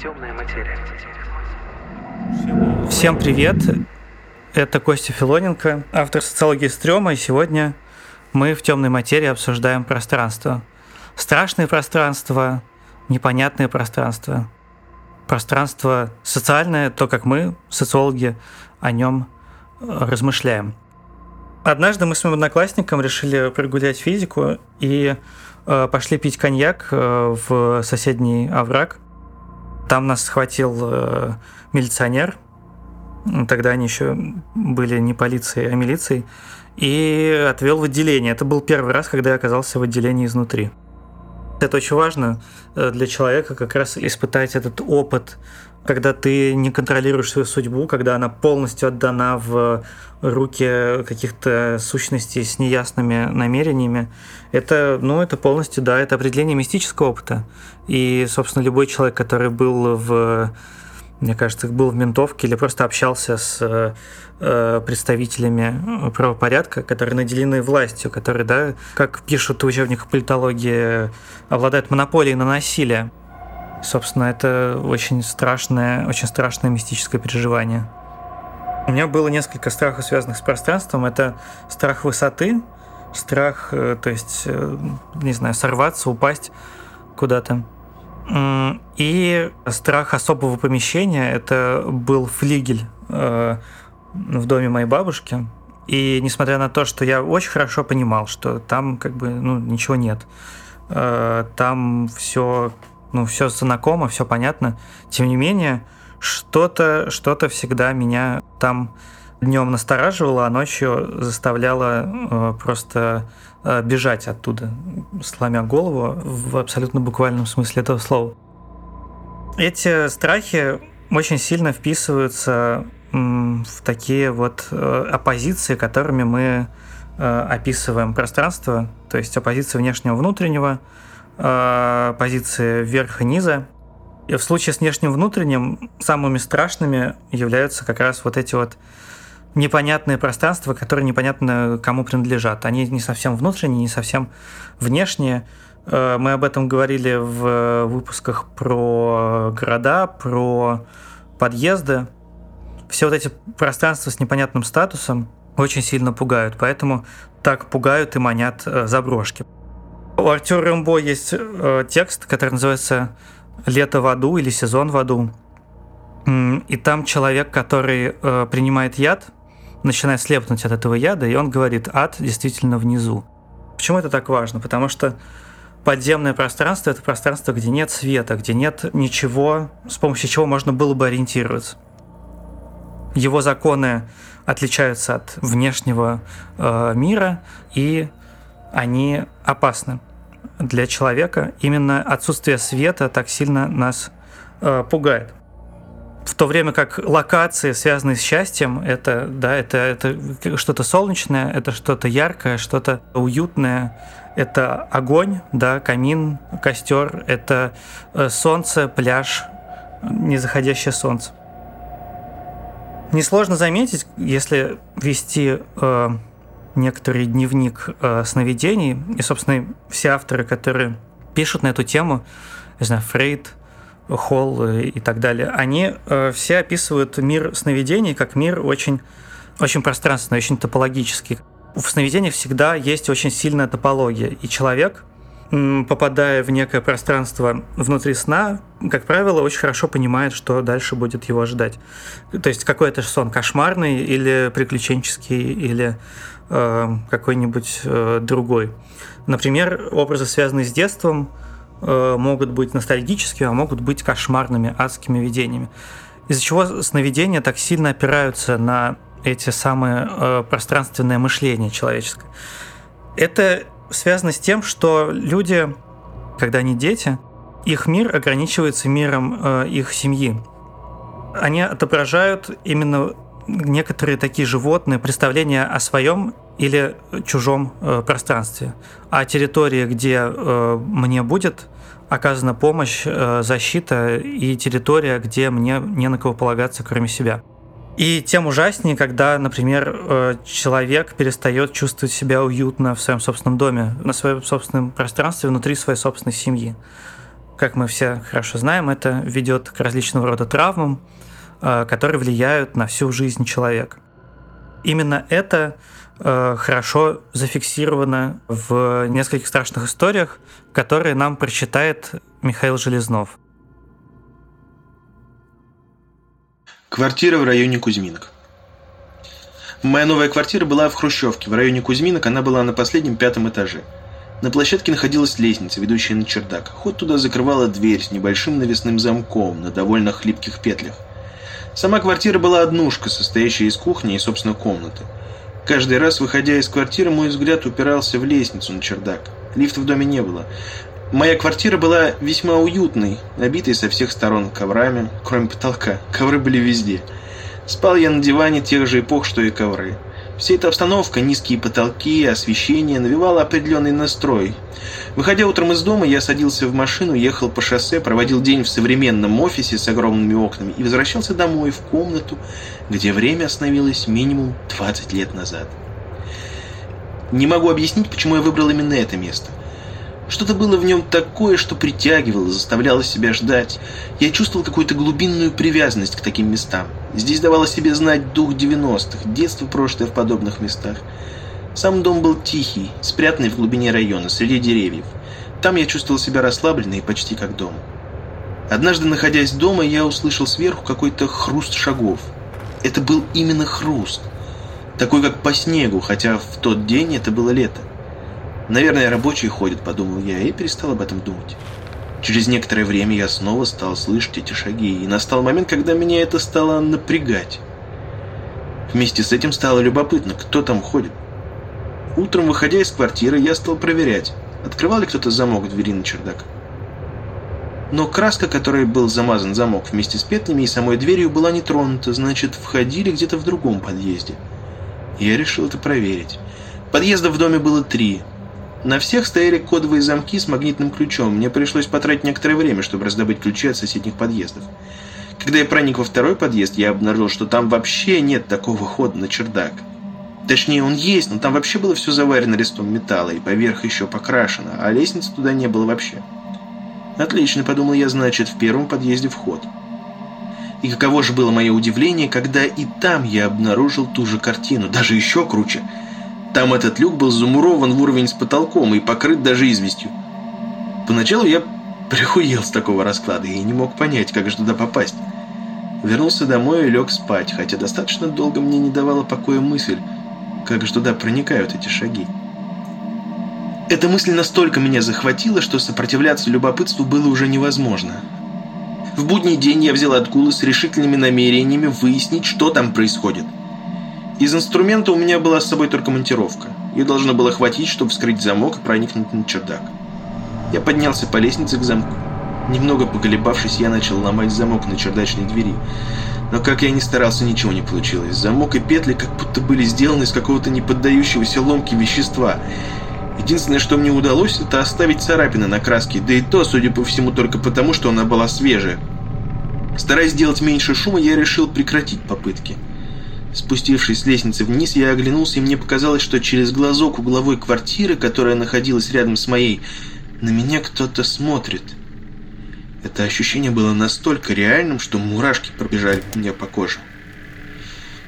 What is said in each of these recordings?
Темная материя. Всем привет! Это Костя Филоненко, автор социологии стрёма, и сегодня мы в темной материи обсуждаем пространство. Страшные пространства, непонятные пространства. Пространство социальное, то, как мы, социологи, о нем э, размышляем. Однажды мы с моим одноклассником решили прогулять физику и э, пошли пить коньяк э, в соседний овраг. Там нас схватил э, милиционер. Тогда они еще были не полицией, а милицией. И отвел в отделение. Это был первый раз, когда я оказался в отделении изнутри. Это очень важно э, для человека как раз испытать этот опыт когда ты не контролируешь свою судьбу, когда она полностью отдана в руки каких-то сущностей с неясными намерениями, это, ну, это полностью, да, это определение мистического опыта. И, собственно, любой человек, который был в мне кажется, был в ментовке или просто общался с э, представителями правопорядка, которые наделены властью, которые, да, как пишут в учебниках политологии, обладают монополией на насилие. Собственно, это очень страшное, очень страшное мистическое переживание. У меня было несколько страхов, связанных с пространством. Это страх высоты, страх, э, то есть, э, не знаю, сорваться, упасть куда-то. И страх особого помещения. Это был флигель э, в доме моей бабушки. И несмотря на то, что я очень хорошо понимал, что там как бы ну, ничего нет, там все ну, все знакомо, все понятно. Тем не менее, что-то что всегда меня там днем настораживало, а ночью заставляло э, просто э, бежать оттуда, сломя голову в абсолютно буквальном смысле этого слова. Эти страхи очень сильно вписываются в такие вот э, оппозиции, которыми мы э, описываем пространство, то есть оппозиция внешнего-внутреннего, э, позиции верха и низа. И в случае с внешним внутренним самыми страшными являются как раз вот эти вот непонятные пространства, которые непонятно кому принадлежат. Они не совсем внутренние, не совсем внешние. Э, мы об этом говорили в выпусках про города, про подъезды. Все вот эти пространства с непонятным статусом очень сильно пугают, поэтому так пугают и манят э, заброшки. У Артюра Рэмбо есть э, текст, который называется «Лето в аду» или «Сезон в аду». И там человек, который э, принимает яд, начинает слепнуть от этого яда, и он говорит «ад действительно внизу». Почему это так важно? Потому что подземное пространство – это пространство, где нет света, где нет ничего, с помощью чего можно было бы ориентироваться. Его законы отличаются от внешнего э, мира, и они опасны для человека. Именно отсутствие света так сильно нас э, пугает. В то время как локации, связанные с счастьем, это, да, это, это что-то солнечное, это что-то яркое, что-то уютное, это огонь, да, камин, костер, это э, солнце, пляж, незаходящее солнце. Несложно заметить, если вести э, некоторый дневник э, сновидений, и, собственно, все авторы, которые пишут на эту тему, не знаю, Фрейд, Холл э, и так далее, они э, все описывают мир сновидений как мир очень, очень пространственный, очень топологический. В сновидениях всегда есть очень сильная топология, и человек, попадая в некое пространство внутри сна, как правило, очень хорошо понимает, что дальше будет его ожидать. То есть какой-то сон кошмарный или приключенческий, или какой-нибудь э, другой. Например, образы, связанные с детством, э, могут быть ностальгическими, а могут быть кошмарными, адскими видениями. Из-за чего сновидения так сильно опираются на эти самые пространственное мышление человеческое. Это связано с тем, что люди, когда они дети, их мир ограничивается миром их семьи. Они отображают именно некоторые такие животные представления о своем или чужом э, пространстве, а территории, где э, мне будет оказана помощь, э, защита и территория, где мне не на кого полагаться, кроме себя. И тем ужаснее, когда, например, э, человек перестает чувствовать себя уютно в своем собственном доме, на своем собственном пространстве, внутри своей собственной семьи. как мы все хорошо знаем, это ведет к различного рода травмам, которые влияют на всю жизнь человека. Именно это э, хорошо зафиксировано в нескольких страшных историях, которые нам прочитает Михаил Железнов. Квартира в районе Кузьминок. Моя новая квартира была в Хрущевке, в районе Кузьминок, она была на последнем пятом этаже. На площадке находилась лестница, ведущая на чердак. Ход туда закрывала дверь с небольшим навесным замком на довольно хлипких петлях. Сама квартира была однушка, состоящая из кухни и, собственно, комнаты. Каждый раз, выходя из квартиры, мой взгляд упирался в лестницу на чердак. Лифта в доме не было. Моя квартира была весьма уютной, обитой со всех сторон коврами, кроме потолка. Ковры были везде. Спал я на диване тех же эпох, что и ковры. Вся эта обстановка, низкие потолки, освещение навевала определенный настрой. Выходя утром из дома, я садился в машину, ехал по шоссе, проводил день в современном офисе с огромными окнами и возвращался домой в комнату, где время остановилось минимум 20 лет назад. Не могу объяснить, почему я выбрал именно это место – что-то было в нем такое, что притягивало, заставляло себя ждать. Я чувствовал какую-то глубинную привязанность к таким местам. Здесь давало себе знать дух 90-х, детство прошлое в подобных местах. Сам дом был тихий, спрятанный в глубине района, среди деревьев. Там я чувствовал себя расслабленно и почти как дома. Однажды, находясь дома, я услышал сверху какой-то хруст шагов. Это был именно хруст. Такой, как по снегу, хотя в тот день это было лето. Наверное, рабочие ходят, подумал я, и перестал об этом думать. Через некоторое время я снова стал слышать эти шаги, и настал момент, когда меня это стало напрягать. Вместе с этим стало любопытно, кто там ходит. Утром, выходя из квартиры, я стал проверять, открывал ли кто-то замок двери на чердак. Но краска, которой был замазан замок вместе с петлями и самой дверью, была не тронута, значит, входили где-то в другом подъезде. Я решил это проверить. Подъездов в доме было три – на всех стояли кодовые замки с магнитным ключом. Мне пришлось потратить некоторое время, чтобы раздобыть ключи от соседних подъездов. Когда я проник во второй подъезд, я обнаружил, что там вообще нет такого хода на чердак. Точнее, он есть, но там вообще было все заварено листом металла и поверх еще покрашено, а лестницы туда не было вообще. Отлично, подумал я, значит, в первом подъезде вход. И каково же было мое удивление, когда и там я обнаружил ту же картину, даже еще круче – там этот люк был замурован в уровень с потолком и покрыт даже известью. Поначалу я прихуел с такого расклада и не мог понять, как же туда попасть. Вернулся домой и лег спать, хотя достаточно долго мне не давала покоя мысль, как же туда проникают эти шаги. Эта мысль настолько меня захватила, что сопротивляться любопытству было уже невозможно. В будний день я взял отгулы с решительными намерениями выяснить, что там происходит – из инструмента у меня была с собой только монтировка. Ее должно было хватить, чтобы вскрыть замок и проникнуть на чердак. Я поднялся по лестнице к замку. Немного поколебавшись, я начал ломать замок на чердачной двери. Но как я ни старался, ничего не получилось. Замок и петли как будто были сделаны из какого-то неподдающегося ломки вещества. Единственное, что мне удалось, это оставить царапины на краске, да и то, судя по всему, только потому, что она была свежая. Стараясь сделать меньше шума, я решил прекратить попытки. Спустившись с лестницы вниз, я оглянулся, и мне показалось, что через глазок угловой квартиры, которая находилась рядом с моей, на меня кто-то смотрит. Это ощущение было настолько реальным, что мурашки пробежали мне по коже.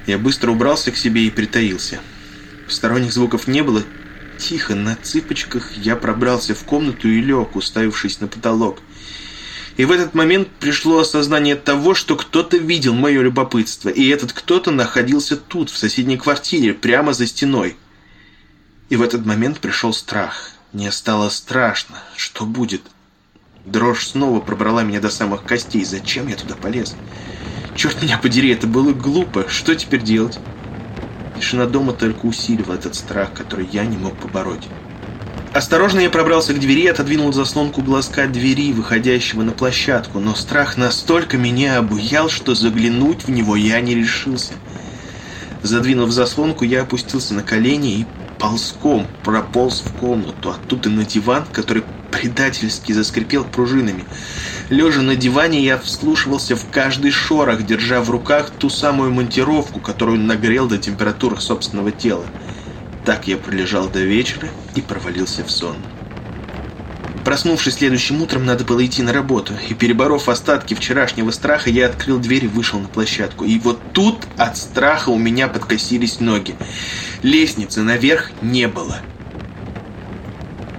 Я быстро убрался к себе и притаился. Посторонних звуков не было. Тихо, на цыпочках я пробрался в комнату и лег, уставившись на потолок. И в этот момент пришло осознание того, что кто-то видел мое любопытство, и этот кто-то находился тут, в соседней квартире, прямо за стеной. И в этот момент пришел страх. Мне стало страшно. Что будет? Дрожь снова пробрала меня до самых костей. Зачем я туда полез? Черт меня подери, это было глупо. Что теперь делать? Тишина дома только усиливала этот страх, который я не мог побороть. Осторожно я пробрался к двери и отодвинул заслонку глазка двери, выходящего на площадку, но страх настолько меня обуял, что заглянуть в него я не решился. Задвинув заслонку, я опустился на колени и ползком прополз в комнату, оттуда на диван, который предательски заскрипел пружинами. Лежа на диване, я вслушивался в каждый шорох, держа в руках ту самую монтировку, которую нагрел до температуры собственного тела. Так я пролежал до вечера и провалился в сон. Проснувшись следующим утром, надо было идти на работу. И переборов остатки вчерашнего страха, я открыл дверь и вышел на площадку. И вот тут от страха у меня подкосились ноги. Лестницы наверх не было.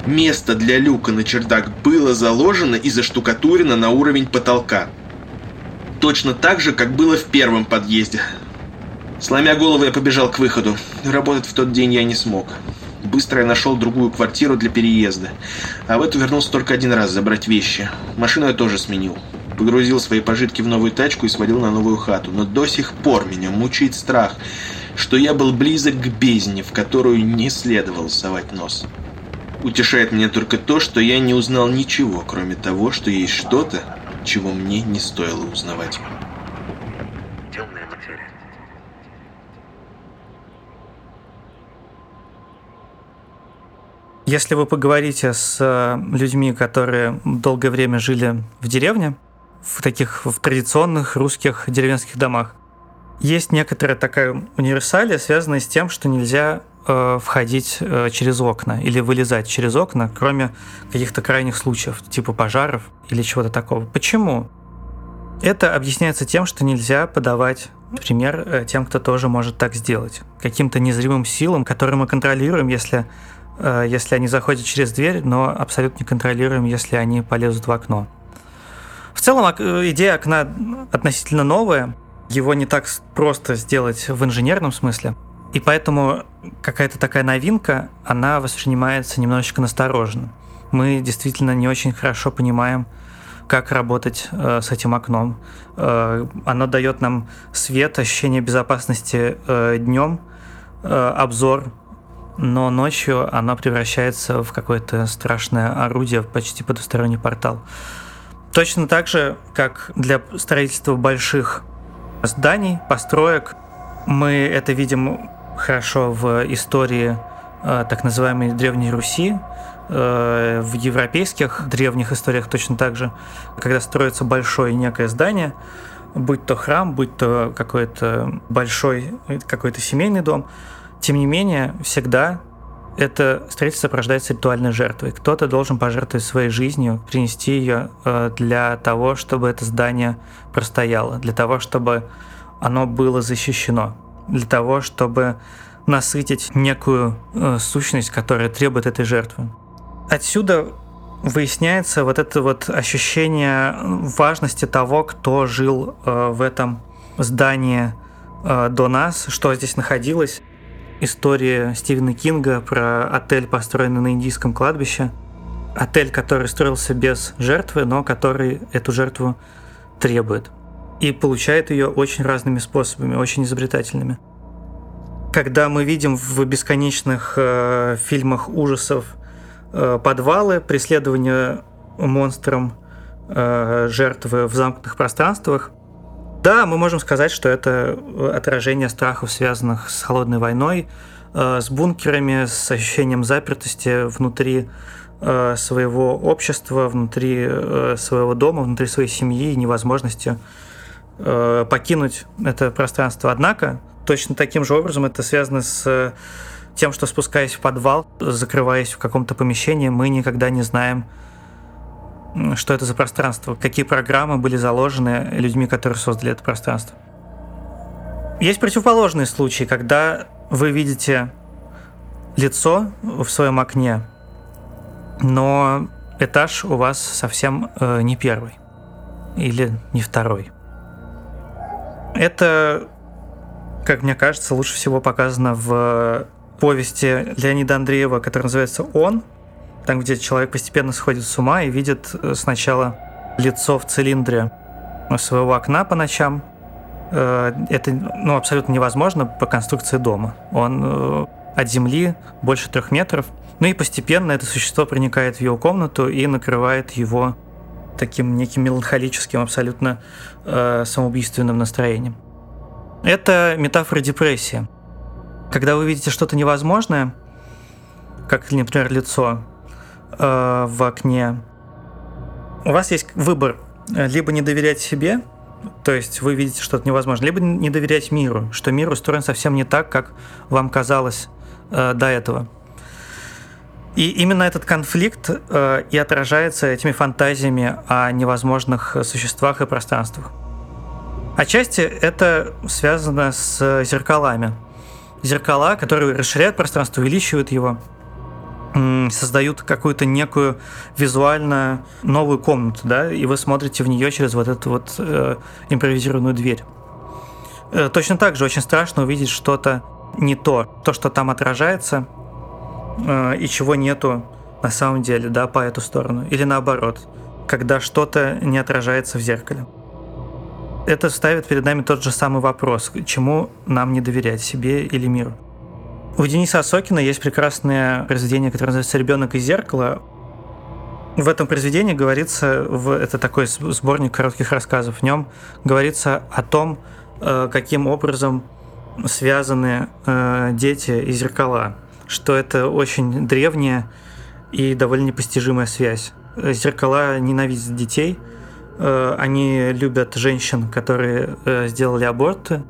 Место для люка на чердак было заложено и заштукатурено на уровень потолка. Точно так же, как было в первом подъезде. Сломя голову, я побежал к выходу. Работать в тот день я не смог. Быстро я нашел другую квартиру для переезда. А в эту вернулся только один раз забрать вещи. Машину я тоже сменил. Погрузил свои пожитки в новую тачку и сводил на новую хату. Но до сих пор меня мучает страх, что я был близок к бездне, в которую не следовало совать нос. Утешает меня только то, что я не узнал ничего, кроме того, что есть что-то, чего мне не стоило узнавать. Если вы поговорите с э, людьми, которые долгое время жили в деревне, в таких в традиционных русских деревенских домах, есть некоторая такая универсалия, связанная с тем, что нельзя э, входить э, через окна или вылезать через окна, кроме каких-то крайних случаев, типа пожаров или чего-то такого. Почему? Это объясняется тем, что нельзя подавать пример э, тем, кто тоже может так сделать. Каким-то незримым силам, которые мы контролируем, если если они заходят через дверь, но абсолютно не контролируем, если они полезут в окно. В целом э, идея окна относительно новая, его не так просто сделать в инженерном смысле, и поэтому какая-то такая новинка, она воспринимается немножечко настороженно. Мы действительно не очень хорошо понимаем, как работать э, с этим окном. Э, оно дает нам свет, ощущение безопасности э, днем, э, обзор но ночью она превращается в какое-то страшное орудие, почти потусторонний портал. Точно так же, как для строительства больших зданий, построек, мы это видим хорошо в истории э, так называемой Древней Руси, э, в европейских древних историях точно так же, когда строится большое некое здание, будь то храм, будь то какой-то большой, какой-то семейный дом, тем не менее, всегда это строительство порождается ритуальной жертвой. Кто-то должен пожертвовать своей жизнью, принести ее э, для того, чтобы это здание простояло, для того, чтобы оно было защищено, для того, чтобы насытить некую э, сущность, которая требует этой жертвы. Отсюда выясняется вот это вот ощущение важности того, кто жил э, в этом здании до нас, что здесь находилось, история Стивена Кинга про отель, построенный на индийском кладбище. Отель, который строился без жертвы, но который эту жертву требует. И получает ее очень разными способами, очень изобретательными. Когда мы видим в бесконечных э, фильмах ужасов э, подвалы, преследование монстром э, жертвы в замкнутых пространствах, да, мы можем сказать, что это э, отражение страхов, связанных с холодной войной, э, с бункерами, с ощущением запертости внутри э, своего общества, внутри своего дома, внутри своей семьи и невозможностью покинуть это пространство. Однако, точно таким же образом это связано с тем, что спускаясь в подвал, закрываясь в каком-то помещении, мы никогда не знаем, что это за пространство, какие программы были заложены людьми, которые создали это пространство. Есть противоположные случаи, когда вы видите лицо в своем окне, но этаж у вас совсем э, не первый или не второй. Это, как мне кажется, лучше всего показано в повести Леонида Андреева, которая называется «Он», там, где человек постепенно сходит с ума и видит э, сначала лицо в цилиндре своего окна по ночам. Э, это ну, абсолютно невозможно по конструкции дома. Он э, от земли больше трех метров. Ну и постепенно это существо проникает в его комнату и накрывает его таким неким меланхолическим, абсолютно э, самоубийственным настроением. Это метафора депрессии. Когда вы видите что-то невозможное, как, например, лицо, э, в окне, у вас есть выбор либо не доверять себе, то есть вы видите что-то невозможно, либо не доверять миру, что мир устроен совсем не так, как вам казалось э, до этого. И именно этот конфликт э, и отражается этими фантазиями о невозможных существах и пространствах. Отчасти это связано с зеркалами. Зеркала, которые расширяют пространство, увеличивают его, создают какую-то некую визуально новую комнату, да, и вы смотрите в нее через вот эту вот э, импровизированную дверь. Э, точно так же очень страшно увидеть что-то не то, то, что там отражается, э, и чего нету на самом деле, да, по эту сторону. Или наоборот, когда что-то не отражается в зеркале. Это ставит перед нами тот же самый вопрос, чему нам не доверять, себе или миру. У Дениса Осокина есть прекрасное произведение, которое называется «Ребенок из зеркала». В этом произведении говорится, в, это такой сборник коротких рассказов, в нем говорится о том, э, каким образом связаны э, дети и зеркала, что это очень древняя и довольно непостижимая связь. Зеркала ненавидят детей, э, они любят женщин, которые сделали аборты.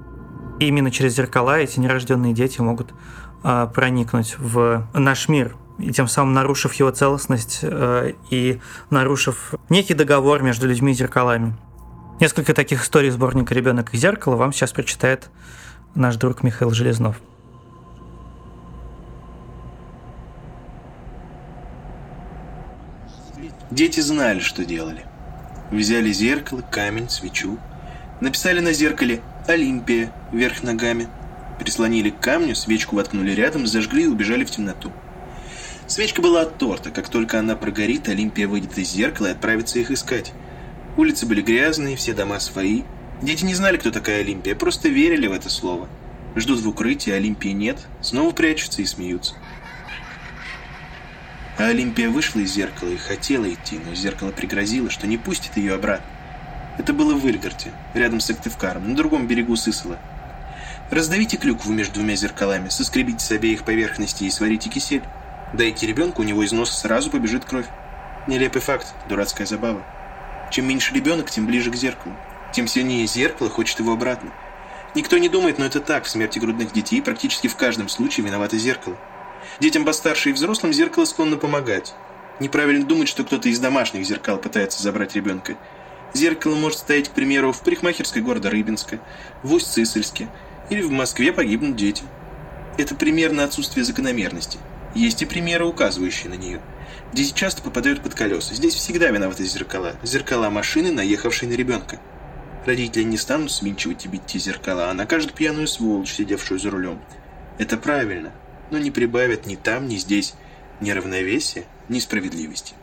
И именно через зеркала эти нерожденные дети могут проникнуть в наш мир, и тем самым нарушив его целостность и нарушив некий договор между людьми и зеркалами. Несколько таких историй сборника «Ребенок и зеркало» вам сейчас прочитает наш друг Михаил Железнов. Дети знали, что делали. Взяли зеркало, камень, свечу. Написали на зеркале «Олимпия» вверх ногами. Прислонили к камню, свечку воткнули рядом, зажгли и убежали в темноту. Свечка была от торта. Как только она прогорит, Олимпия выйдет из зеркала и отправится их искать. Улицы были грязные, все дома свои – Дети не знали, кто такая Олимпия, просто верили в это слово. Ждут в укрытии, Олимпии нет, снова прячутся и смеются. А Олимпия вышла из зеркала и хотела идти, но зеркало пригрозило, что не пустит ее обратно. Это было в Ильгарте, рядом с Актывкаром, на другом берегу Сысола. Раздавите клюкву между двумя зеркалами, соскребите с обеих поверхностей и сварите кисель. Дайте ребенку, у него из носа сразу побежит кровь. Нелепый факт, дурацкая забава. Чем меньше ребенок, тем ближе к зеркалу тем сильнее зеркало хочет его обратно. Никто не думает, но это так. В смерти грудных детей практически в каждом случае виновато зеркало. Детям постарше и взрослым зеркало склонно помогать. Неправильно думать, что кто-то из домашних зеркал пытается забрать ребенка. Зеркало может стоять, к примеру, в парикмахерской города Рыбинска, в Усть-Цисельске или в Москве погибнут дети. Это примерно отсутствие закономерности. Есть и примеры, указывающие на нее. Дети часто попадают под колеса. Здесь всегда виноваты зеркала. Зеркала машины, наехавшей на ребенка. Родители не станут свинчивать и бить те зеркала, а накажут пьяную сволочь, сидевшую за рулем. Это правильно, но не прибавят ни там, ни здесь ни равновесия, ни справедливости.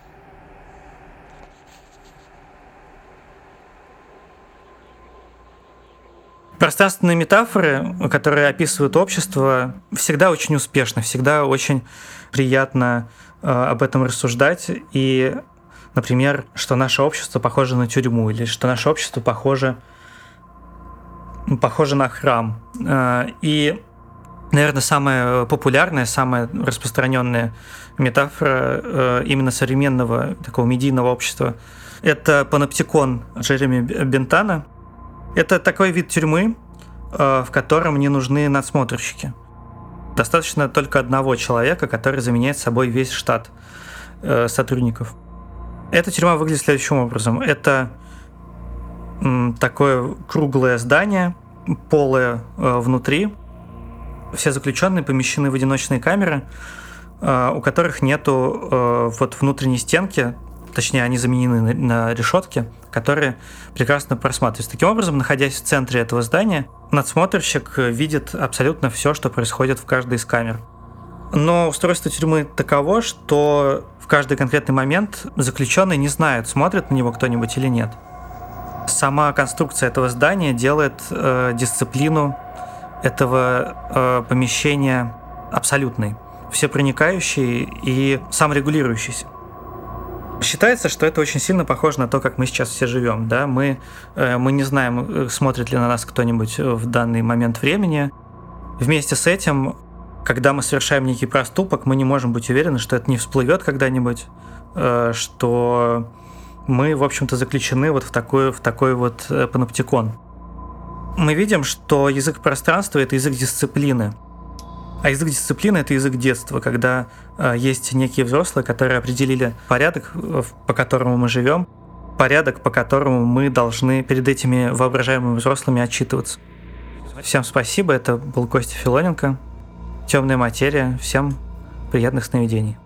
Пространственные метафоры, которые описывают общество, всегда очень успешны, всегда очень приятно э, об этом рассуждать. И Например, что наше общество похоже на тюрьму, или что наше общество похоже, похоже на храм. Э, и, наверное, самая популярная, самая распространенная метафора э, именно современного такого медийного общества – это паноптикон Джереми Бентана. Это такой вид тюрьмы, э, в котором не нужны надсмотрщики. Достаточно только одного человека, который заменяет собой весь штат сотрудников. Эта тюрьма выглядит следующим образом. Это такое круглое здание, полое э, внутри. Все заключенные помещены в одиночные камеры, э, у которых нету э, вот внутренней стенки, точнее, они заменены на, решетки, которые прекрасно просматриваются. Таким образом, находясь в центре этого здания, надсмотрщик видит абсолютно все, что происходит в каждой из камер. Но устройство тюрьмы таково, что в каждый конкретный момент заключенный не знает, смотрит на него кто-нибудь или нет. Сама конструкция этого здания делает э, дисциплину этого э, помещения абсолютной, всепроникающей и саморегулирующейся. Считается, что это очень сильно похоже на то, как мы сейчас все живем. Да? Мы, э, мы не знаем, э, смотрит ли на нас кто-нибудь в данный момент времени. Вместе с этим когда мы совершаем некий проступок, мы не можем быть уверены, что это не всплывет когда-нибудь, э, что мы, в общем-то, заключены вот в такой, в такой вот э, паноптикон. Мы видим, что язык пространства — это язык дисциплины. А язык дисциплины — это язык детства, когда э, есть некие взрослые, которые определили порядок, по которому мы живем, порядок, по которому мы должны перед этими воображаемыми взрослыми отчитываться. Всем спасибо, это был Костя Филоненко. Темная материя. Всем приятных сновидений.